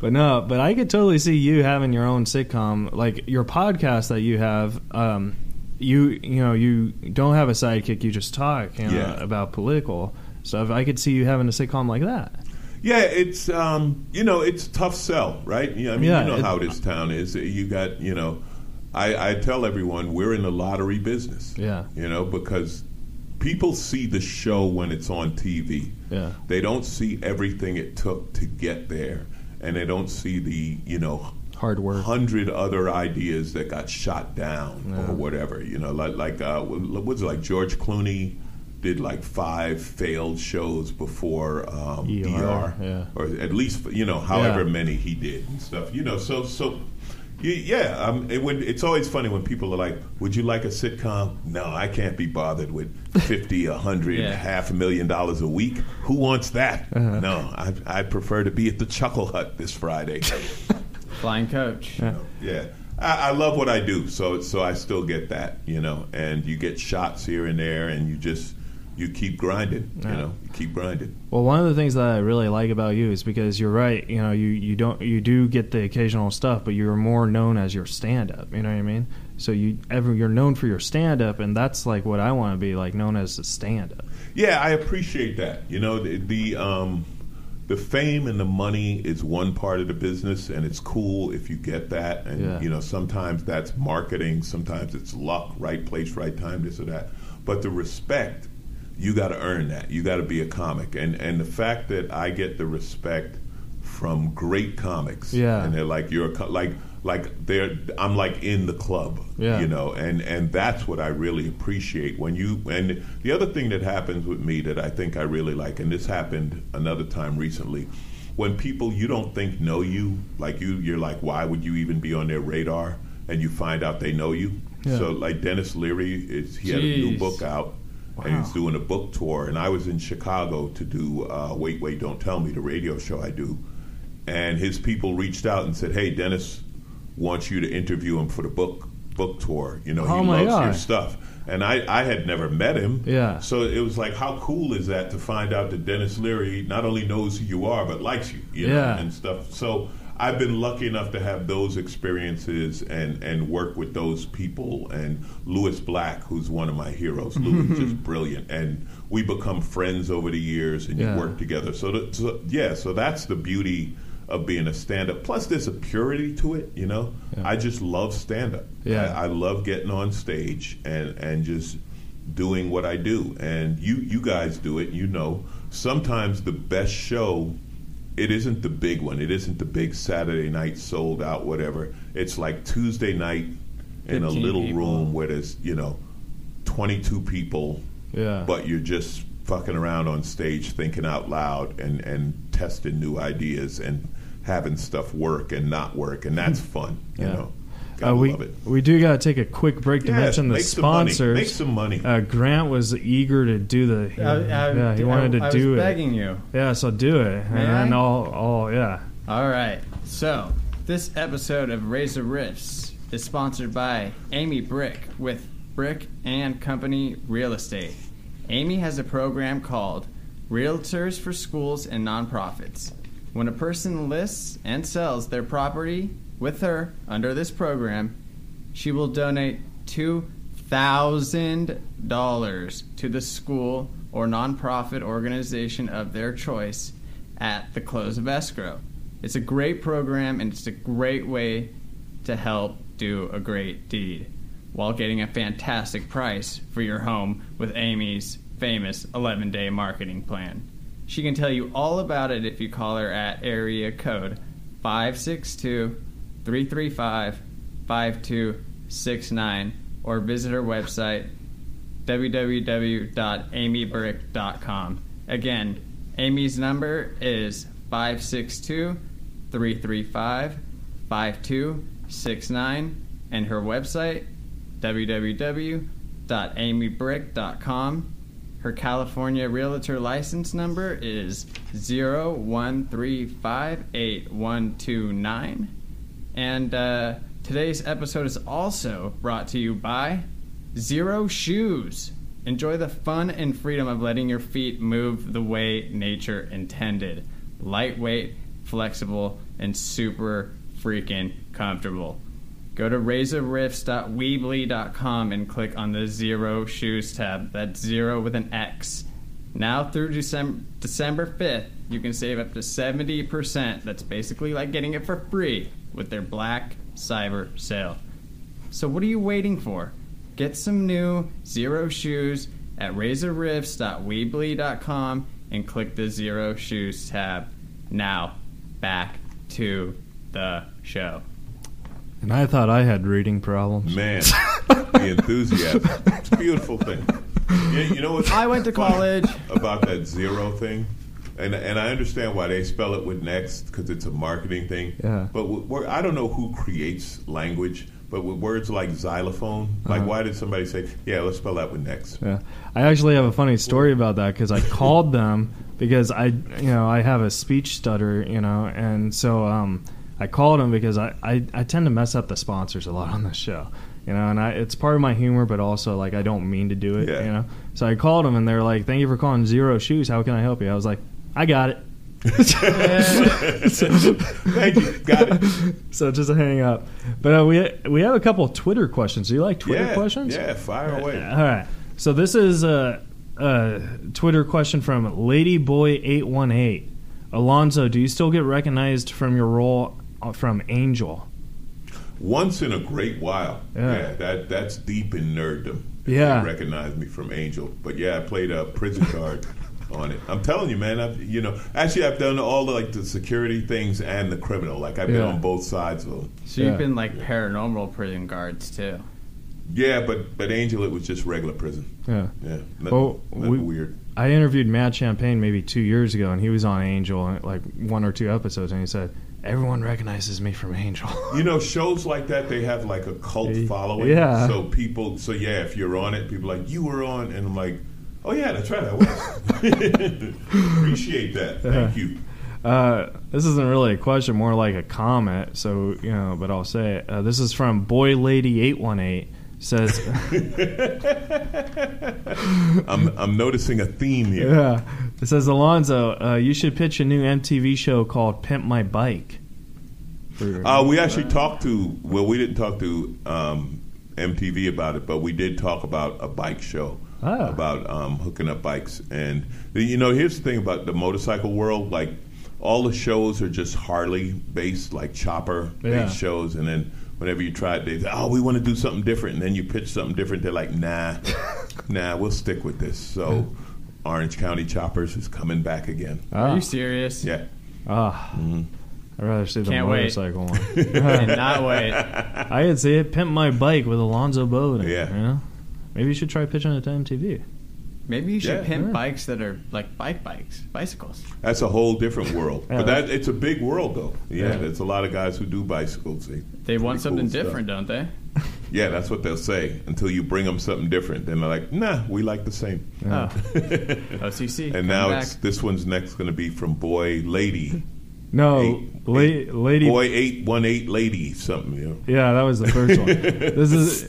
but no, but I could totally see you having your own sitcom, like your podcast that you have. Um, you you know you don't have a sidekick; you just talk you know, Yeah. about political stuff. I could see you having a sitcom like that. Yeah, it's um, you know it's a tough sell, right? Yeah, I mean Yeah, you know it- how this town is. You got you know, I, I tell everyone we're in the lottery business. Yeah. you know because people see the show when it's on TV. Yeah. they don't see everything it took to get there, and they don't see the you know Hard work. hundred other ideas that got shot down Yeah. or whatever. You know, like like uh, what was it like George Clooney did like five failed shows before um, ER, ER, yeah. or at least you know however Yeah. many he did and stuff. You know, so so. Yeah, um, it, when, it's always funny when people are like, "Would you like a sitcom?" No, I can't be bothered with fifty, a hundred, Yeah. half a million dollars a week. Who wants that? Uh-huh. No, I, I'd prefer to be at the Chuckle Hut this Friday. Flying coach. Know, yeah. I, I love what I do, so so I still get that, you know. And you get shots here and there, and you just you keep grinding, you know, you keep grinding. Well, one of the things that I really like about you is because you're right. You know, you, you don't you do get the occasional stuff, but you're more known as your stand up. You know what I mean? So you ever you're known for your stand up, and that's like what I want to be like known as a stand up. Yeah, I appreciate that. You know, the, the um, the fame and the money is one part of the business, and it's cool if you get that. And Yeah. you know, sometimes that's marketing, sometimes it's luck, right place, right time, this or that. But the respect, you got to earn that. You got to be a comic, and and the fact that I get the respect from great comics, Yeah. and they're like you're a co- like like they're I'm like in the club, Yeah. you know, and and that's what I really appreciate when you and the other thing that happens with me that I think I really like, and this happened another time recently, when people you don't think know you, like you, you're like, why would you even be on their radar? And you find out they know you. Yeah. So like Denis Leary is he had a new book out. And he's doing a book tour, and I was in Chicago to do uh, "Wait, Wait, Don't Tell Me," the radio show I do, and his people reached out and said, "Hey, Denis wants you to interview him for the book book tour. You know, Oh, he loves your stuff." And I, I had never met him. Yeah. So it was like, how cool is that to find out that Denis Leary not only knows who you are but likes you, you know, Yeah. and stuff. So I've been lucky enough to have those experiences and and work with those people. And Lewis Black, who's one of my heroes, Lewis is just mm-hmm. brilliant, and we become friends over the years, and Yeah. you work together. So, the, so yeah, so that's the beauty of being a stand-up. Plus, there's a purity to it. You know, Yeah. I just love stand-up. Yeah. I, I love getting on stage and and just doing what I do. And you you guys do it. You know, sometimes the best show. It isn't the big one. It isn't the big Saturday night sold out whatever. It's like Tuesday night in a little people. room where there's you know, twenty two people Yeah. but you're just fucking around on stage thinking out loud and, and testing new ideas and having stuff work and not work and that's fun you Yeah. know Uh, we love it. we do got to take a quick break to Yes, mention the make some sponsors. Make some money. Uh, Grant was eager to do the. I- I- yeah, he wanted I- to I do was it. begging you. Yeah, so do it, May and then I? I'll, I'll, yeah. All right. So, this episode of Reza Rifts is sponsored by Amy Brick with Brick and Company Real Estate. Amy has a program called Realtors for Schools and Nonprofits. When a person lists and sells their property with her under this program, she will donate $2,000 to the school or nonprofit organization of their choice at the close of escrow. It's a great program and it's a great way to help do a great deed while getting a fantastic price for your home with Amy's famous 11 day marketing plan. She can tell you all about it if you call her at area code 562 335 5269 or visit her website www.amybrick.com. Again, Amy's number is 562 335 5269 and her website www.amybrick.com. Her California Realtor license number is 01358129. And uh, today's episode is also brought to you by Xero Shoes. Enjoy the fun and freedom of letting your feet move the way nature intended. Lightweight, flexible, and super freaking comfortable. Go to rezarifts.weebly.com and click on the Xero Shoes tab. That's zero with an X. Now through December, December 5th, you can save up to 70%. That's basically like getting it for free with their Black Cyber sale. So what are you waiting for? Get some new Xero Shoes at rezarifts.weebly.com and click the Xero Shoes tab. Now, back to the show. And I thought I had reading problems. Man, the enthusiasm. It's a beautiful thing. You, you know what? I went to college. about that zero thing, and and I understand why they spell it with next because it's a marketing thing. Yeah. But with, I don't know who creates language, but with words like xylophone, like Uh-huh. why did somebody say, yeah, let's spell that with next? Yeah, I actually have a funny story about that because I called them because I, you know, I have a speech stutter, you know, and so um, I called them because I, I, I tend to mess up the sponsors a lot on this show, you know, and I, it's part of my humor, but also like I don't mean to do it, Yeah. you know. So I called them and they're like, "Thank you for calling Xero Shoes. How can I help you?" I was like, "I got it." Thank you. Got it. So just a hang up. But uh, we we have a couple Twitter questions. Do you like Twitter yeah. questions? Yeah. Fire away. All right. So this is a, a Twitter question from Ladyboy818. Alonzo, do you still get recognized from your role uh, from Angel? Once in a great while. Yeah. Yeah. that that's deep in nerddom. Yeah. Recognize me from Angel, but yeah, I played a prison guard on it. I'm telling you, man. I've you know actually I've done all the like the security things and the criminal. Like I've been Yeah. on both sides of them. So Yeah. you've been like paranormal prison guards too. Yeah, but but Angel, it was just regular prison. Yeah. Yeah, nothing, Well, nothing we- weird. I interviewed Matt Champagne maybe two years ago, and he was on Angel, like one or two episodes, and he said, Everyone recognizes me from Angel. You know, shows like that they have like a cult following. Yeah. So people, so yeah, if you're on it, people are like you were on, and I'm like, oh yeah, that's right, I was. Appreciate that. Thank you. Uh, this isn't really a question, more like a comment. So you know, but I'll say it. Uh, this is from Boy Lady Eight One Eight. Says, I'm I'm noticing a theme here. yeah, it says Alonzo, uh, you should pitch a new MTV show called Pimp My Bike. Uh, we actually talked to. Well, we didn't talk to um, MTV about it, but we did talk about a bike show Ah. about um, hooking up bikes. And you know, here's the thing about the motorcycle world: like all the shows are just Harley based, like chopper based Yeah. shows, and then. Whenever you try it, they say, "Oh, we want to do something different," and then you pitch something different. They're like, "Nah, nah, we'll stick with this." So, Orange County Choppers is coming back again. Are ah, you serious? Yeah, ah. I'd rather see the Can't wait. motorcycle one. Cannot wait. I could see it. Pimp My Bike with Alonzo Bodden. Yeah. You know? Maybe you should try pitching it to MTV. Maybe you should Yeah. pimp Yeah. bikes that are like bike bikes, bicycles. That's a whole different world. Yeah, but that- that it's a big world though. Yeah, Yeah. there's a lot of guys who do bicycles. They, They want something cool stuff. different, don't they? Yeah, that's what they'll say until you bring them something different. Then they're like, "Nah, we like the same." Oh, oh OCC. and coming now back. it's this one's next going to be from boy lady No, Eight- la- eight- lady. boy eight one eight lady something. You know. Yeah, that was the first one. this is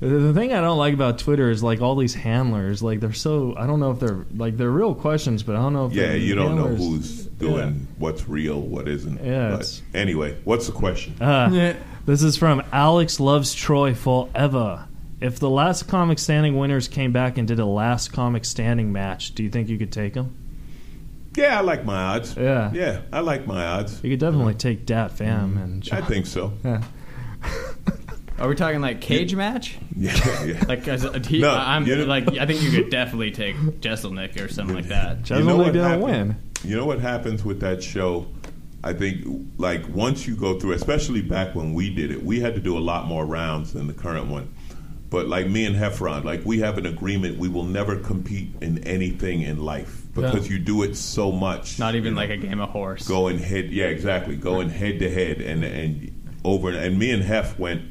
the, the thing I don't like about Twitter is like all these handlers. Like they're so I don't know if they're like they're real questions, but I don't know if Yeah, you don't know who's doing what's real, what isn't. Yeah, But anyway, what's the question? Uh, This is from Alex Loves Troy Forever. If the last comic standing winners came back and did a last comic standing match, do you think you could take them? yeah, I like my odds. Yeah. yeah, I like my odds. You could definitely take Dat Phan and I think so. Yeah. Are we talking like cage match? Yeah, yeah. Like, 'cause, uh, he, No, I'm you know- like, I think you could definitely take Jeselnik or something like that. Jeselnik didn't happens- win. You know what happens with that show? I think, like, once you go through, especially back when we did it, we had to do a lot more rounds than the current one. But like me and Heffron, like we have an agreement we will never compete in anything in life because Yeah. you do it so much. Not even you know, like a game of horse. going head. Yeah, exactly. Going head to head and and over. And me and Heff went.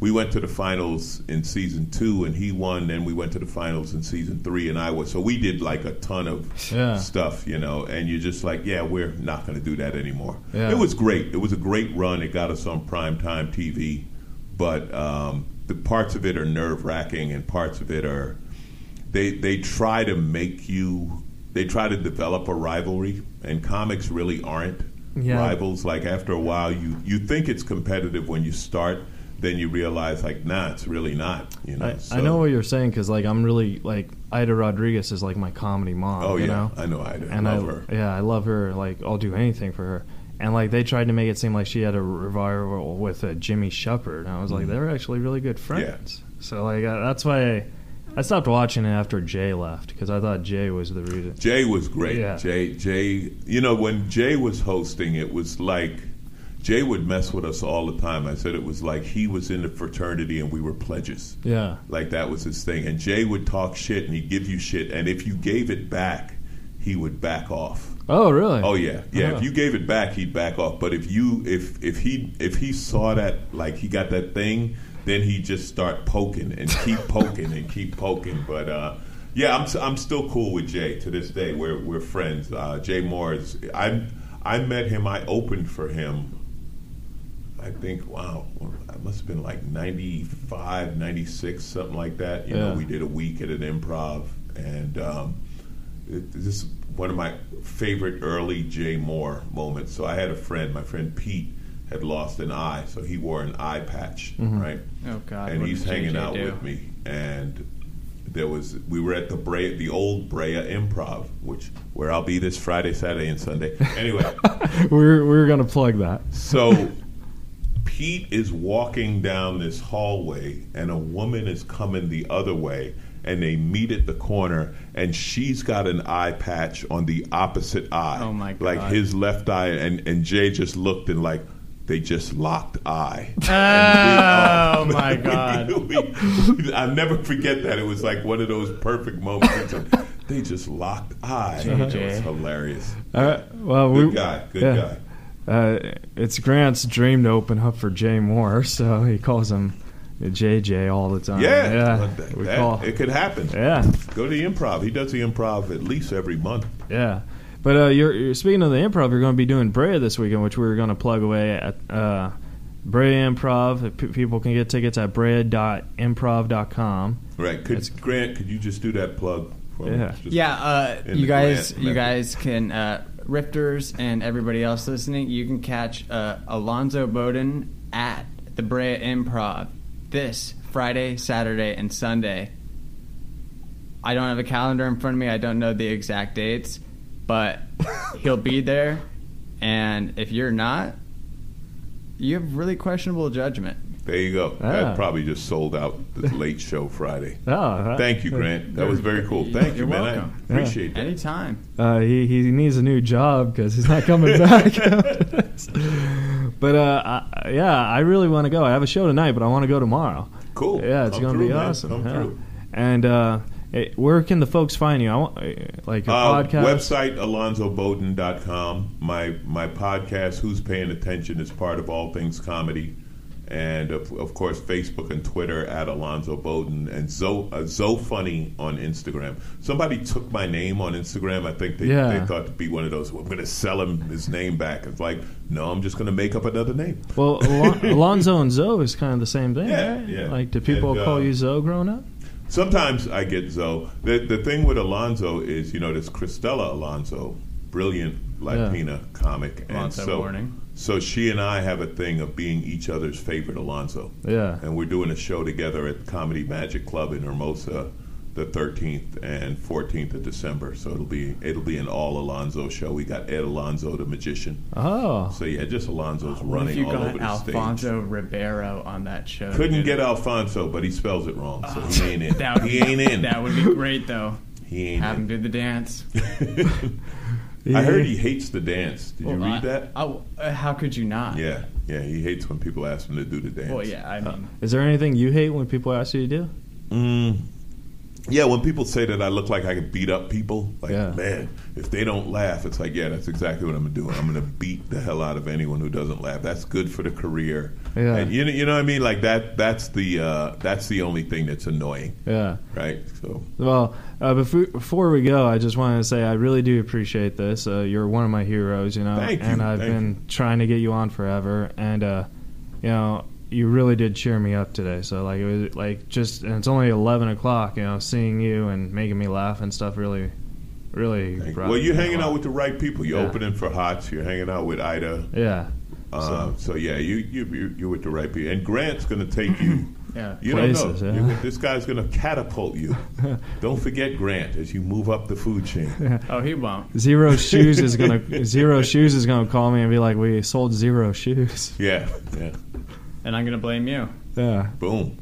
We went to the finals in season two, and he won. Then we went to the finals in season three, and I was. So we did like a ton of Yeah. stuff, you know. And you're just like, yeah, we're not going to do that anymore. Yeah. It was great. It was a great run. It got us on primetime TV, but um, the parts of it are nerve wracking, and parts of it are they they try to make you they try to develop a rivalry and comics really aren't Yeah. rivals like after a while you you think it's competitive when you start then you realize like nah it's really not you know I, so, I know what you're saying because like I'm really like Ida Rodriguez is like my comedy mom. oh you yeah know? I know Ida and love I, her Yeah, I love her. Like I'll do anything for her. And like they tried to make it seem like she had a revival with uh, Jimmy Shepard, and I was like, they were actually really good friends. yeah. So like uh, that's why I, I stopped watching it after Jay left because I thought Jay was the reason. Jay was great. Yeah. Jay, Jay, you know, when Jay was hosting, it was like Jay would mess with us all the time. I said it was like he was in the fraternity and we were pledges. Yeah, Like that was his thing. And Jay would talk shit and he'd give you shit. And if you gave it back, he would back off. Oh really? Oh yeah, yeah. Oh. If you gave it back, he'd back off. But if you if if he if he saw that like he got that thing, then he'd just start poking and keep poking and keep poking. But uh, yeah, I'm I'm still cool with Jay to this day. We're we're friends. Uh, Jay Mohr is I I met him. I opened for him. I think wow, it must have been like 95, 96, something like that. You Yeah. know, we did a week at an improv and. Um, it, this is one of my favorite early Jay Mohr moments. So I had a friend, my friend Pete, had lost an eye, so he wore an eye patch, right? Oh God! and what he's hanging JJ out do? with me, and there was we were at the Brea, the old Brea Improv, which where I'll be this Friday, Saturday, and Sunday. Anyway, we're we're gonna plug that. so Pete is walking down this hallway, and a woman is coming the other way, and they meet at the corner, and she's got an eye patch on the opposite eye. Oh, my Like his left eye, and and Jay just looked and like. They just locked eye. Oh And we- my God! we- we- I'll never forget that. It was like one of those perfect moments. They just locked eye. It was hilarious. All right. Well, Good we, guy. Good yeah. guy. Uh, it's Grant's dream to open up for Jay Mohr, so he calls him JJ all the time. Yeah, yeah. that- we that- call. it could happen. Yeah, Go to the improv. He does the improv at least every month. yeah. But uh, you're, you're speaking of the improv. You're going to be doing Brea this weekend, which we were going to plug away at uh, Brea Improv. P- people can get tickets at brea.improv.com. Right. Could That's- Grant, could you just do that plug for? Yeah. Just- Yeah, uh, you guys, grant you guys can uh, Rifters and everybody else listening. You can catch uh, Alonzo Bodden at the Brea Improv this Friday, Saturday, and Sunday. I don't have a calendar in front of me. I don't know the exact dates, but he'll be there. And if you're not, you have really questionable judgment. There you go. Ah. That probably just sold out the late show Friday. Oh, uh, Thank you, Grant. That was very cool. Thank you, You're man. welcome. I appreciate that. Anytime. Uh, he he needs a new job because he's not coming back. but uh, I, yeah, I really want to go. I have a show tonight, but I want to go tomorrow. Cool. Yeah, it's going to be man. awesome. Come yeah. through. And uh, eh, where can the folks find you? I want, eh, like a Uh, podcast. Website alonzobodden.com. My my podcast, Who's Paying Attention, is part of All Things Comedy, and of, of course Facebook and Twitter at Alonzo Bodden and Zo uh, Zo Funny on Instagram. Somebody took my name on Instagram. I think they, Yeah. they thought to be one of those. Well, I'm going to sell him his name back. It's like no, I'm just going to make up another name. Well, Alon- Alonzo and Zoe is kind of the same thing, Yeah, right? yeah. Like, do people And, call uh, you Zoe growing up? Sometimes I get Zoe. The the thing with Alonzo is, you know, there's Cristela Alonzo, brilliant Latina comic, and Alonzo so Mourning. So she and I have a thing of being each other's favorite Alonzo. Yeah. and we're doing a show together at Comedy Magic Club in Hermosa, the 13th and 14th of December. So it'll be it'll be an all Alonzo show. We got Ed Alonzo, the magician. Oh, So yeah, just Alonzo's What running if you all over got the stage. Alfonso Ribeiro on that show? Couldn't dude? get Alfonso, but he spells it wrong, so he ain't in. That would he be, ain't in. That would be great, though. he ain't Have him in. do the dance. I heard he hates the dance. Did you read I- that? Oh, uh, how could you not? Yeah, yeah. He hates when people ask him to do the dance. Well, yeah. I mean, Is there anything you hate when people ask you to do? Mm. Yeah, when people say that I look like I can beat up people, like Yeah. man, if they don't laugh, it's like yeah, that's exactly what I'm gonna do. I'm gonna beat the hell out of anyone who doesn't laugh. That's good for the career. Yeah. and you know, you know what I mean. Like that. That's the uh, that's the only thing that's annoying, Yeah. right? So Well, uh, before, before we go, I just wanted to say I really do appreciate this. Uh, you're one of my heroes, you know, Thank you, and I've thank been trying to get you on forever. And uh, you know, you really did cheer me up today. So like, it was like just, and it's only eleven o'clock. You know, seeing you and making me laugh and stuff really, really. you. well, you're hanging out with the right people. You're Yeah. opening for Hots. You're hanging out with Ida. yeah. Uh, so yeah, you you you- you're with the right people. And Grant's gonna take you. yeah. You Places, don't know. yeah. You're- this guy's going to catapult you. don't forget Grant as you move up the food chain. Oh, he won't. Zero shoes is gonna zero shoes is gonna call me and be like, "We sold zero shoes." Yeah, yeah. And I'm gonna blame you. Yeah. Boom.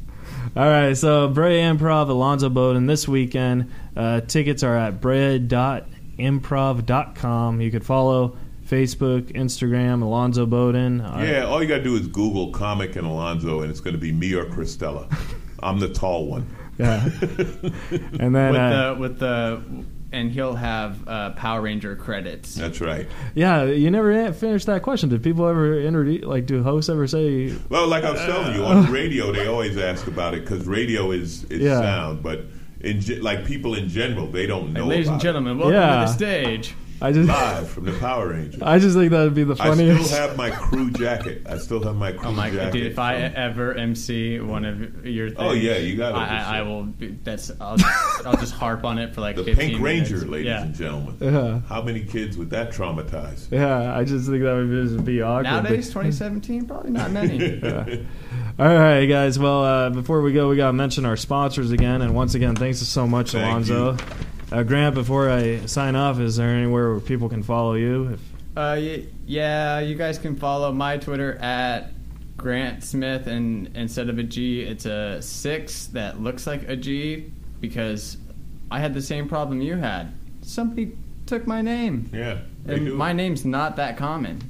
All right, so Brea Improv, Alonzo Bodden this weekend. Uh, tickets are at brea.improv.com. You could follow Facebook, Instagram, Alonzo Bodden. Yeah, all you got to do is Google comic and Alonzo, and it's going to be me or Cristela. I'm the tall one. yeah. and then, With uh, the with the, and he'll have uh, Power Ranger credits. That's right. yeah, you never a- finished that question. Did people ever introduce, like, do hosts ever say, Well, like I was telling you, on radio, they always ask about it because radio is, is Yeah. sound, but in ge- like people in general, they don't know. And ladies and about gentlemen, welcome Yeah. to the stage. I just, live from the Power Rangers. I just think that would be the funniest. I still have my crew jacket. I still have my crew jacket. Oh my god, jacket. dude! If I from- ever MC one of your things, Oh, yeah, you got it. I, for I, I sure. will. Be, that's I'll just, I'll just harp on it for like the 15 Pink Ranger, ladies yeah. and gentlemen. Yeah. How many kids would that traumatize? yeah, I just think that would just be awkward. Nowadays, 2017, probably not many. All right, guys. Well, uh, before we go, we got to mention our sponsors again. And once again, thanks so much, Thank Alonzo. Uh, Grant, before I sign off, is there anywhere where people can follow you? If, Uh, yeah, you guys can follow my Twitter at Grant Smith, and instead of a G, it's a six that looks like a G because I had the same problem you had. Somebody took my name, Yeah, and do. my name's not that common.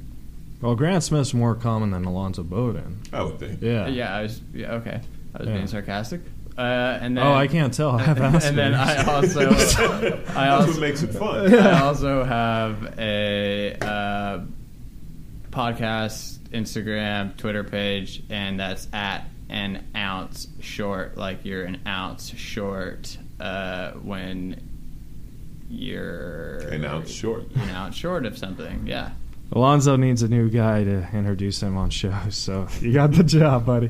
well, Grant Smith's more common than Alonzo Bodden. I would think. Yeah. Yeah, I was yeah, okay. I was Yeah. being sarcastic. Uh, and then Oh, I can't tell. I have and then I also I That's also what makes it fun. I also have a uh, podcast, Instagram, Twitter page, and that's at an ounce short, like you're an ounce short uh, when you're An ounce short. An ounce short of something, yeah. Alonzo needs a new guy to introduce him on shows, so you got the job, buddy.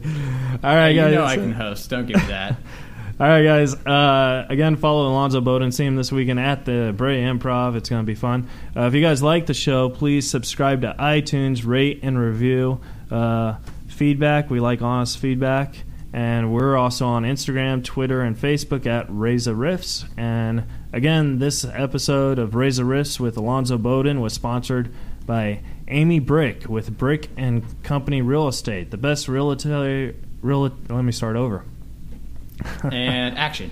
All right, guys. you know I can host. Don't give me that. All right, guys. Uh, again, follow Alonzo Bodden. See him this weekend at the Brea Improv. It's going to be fun. Uh, if you guys like the show, please subscribe to iTunes, rate and review. Uh, feedback. We like honest feedback. And we're also on Instagram, Twitter, and Facebook at Reza Rifts. And again, this episode of Reza Rifts with Alonzo Bodden was sponsored by Amy Brick with Brick and Company Real Estate, the best realtor. Real, let me start over. and action.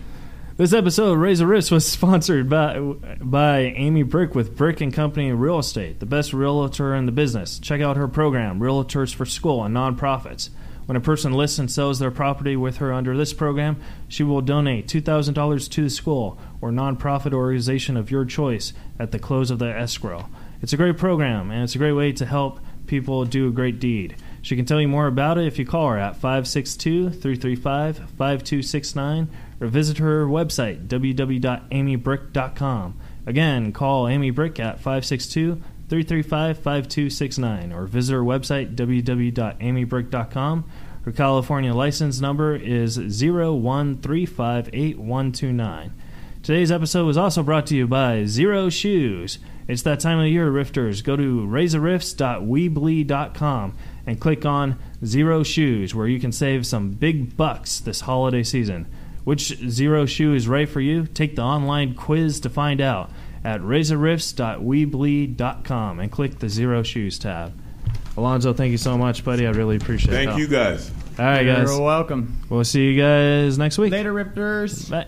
This episode of Reza Rifts was sponsored by by Amy Brick with Brick and Company Real Estate, the best realtor in the business. Check out her program, Realtors for School and Nonprofits. When a person lists and sells their property with her under this program, she will donate $2,000 to the school or nonprofit organization of your choice at the close of the escrow. It's a great program, and it's a great way to help people do a great deed. She can tell you more about it if you call her at 562 335 5269 or visit her website, www.amybrick.com. Again, call Amy Brick at 562 335 5269 or visit her website, www.amybrick.com. Her California license number is 01358129. Today's episode was also brought to you by Xero Shoes. It's that time of year, Rifters. Go to rezarifts.weebly.com and click on Xero Shoes, where you can save some big bucks this holiday season. Which Xero shoe is right for you? Take the online quiz to find out at rezarifts.weebly.com and click the Xero Shoes tab. Alonzo, thank you so much, buddy. I really appreciate it. Thank you guys. All right, guys. You're welcome. We'll see you guys next week. Later, Rifters. Bye.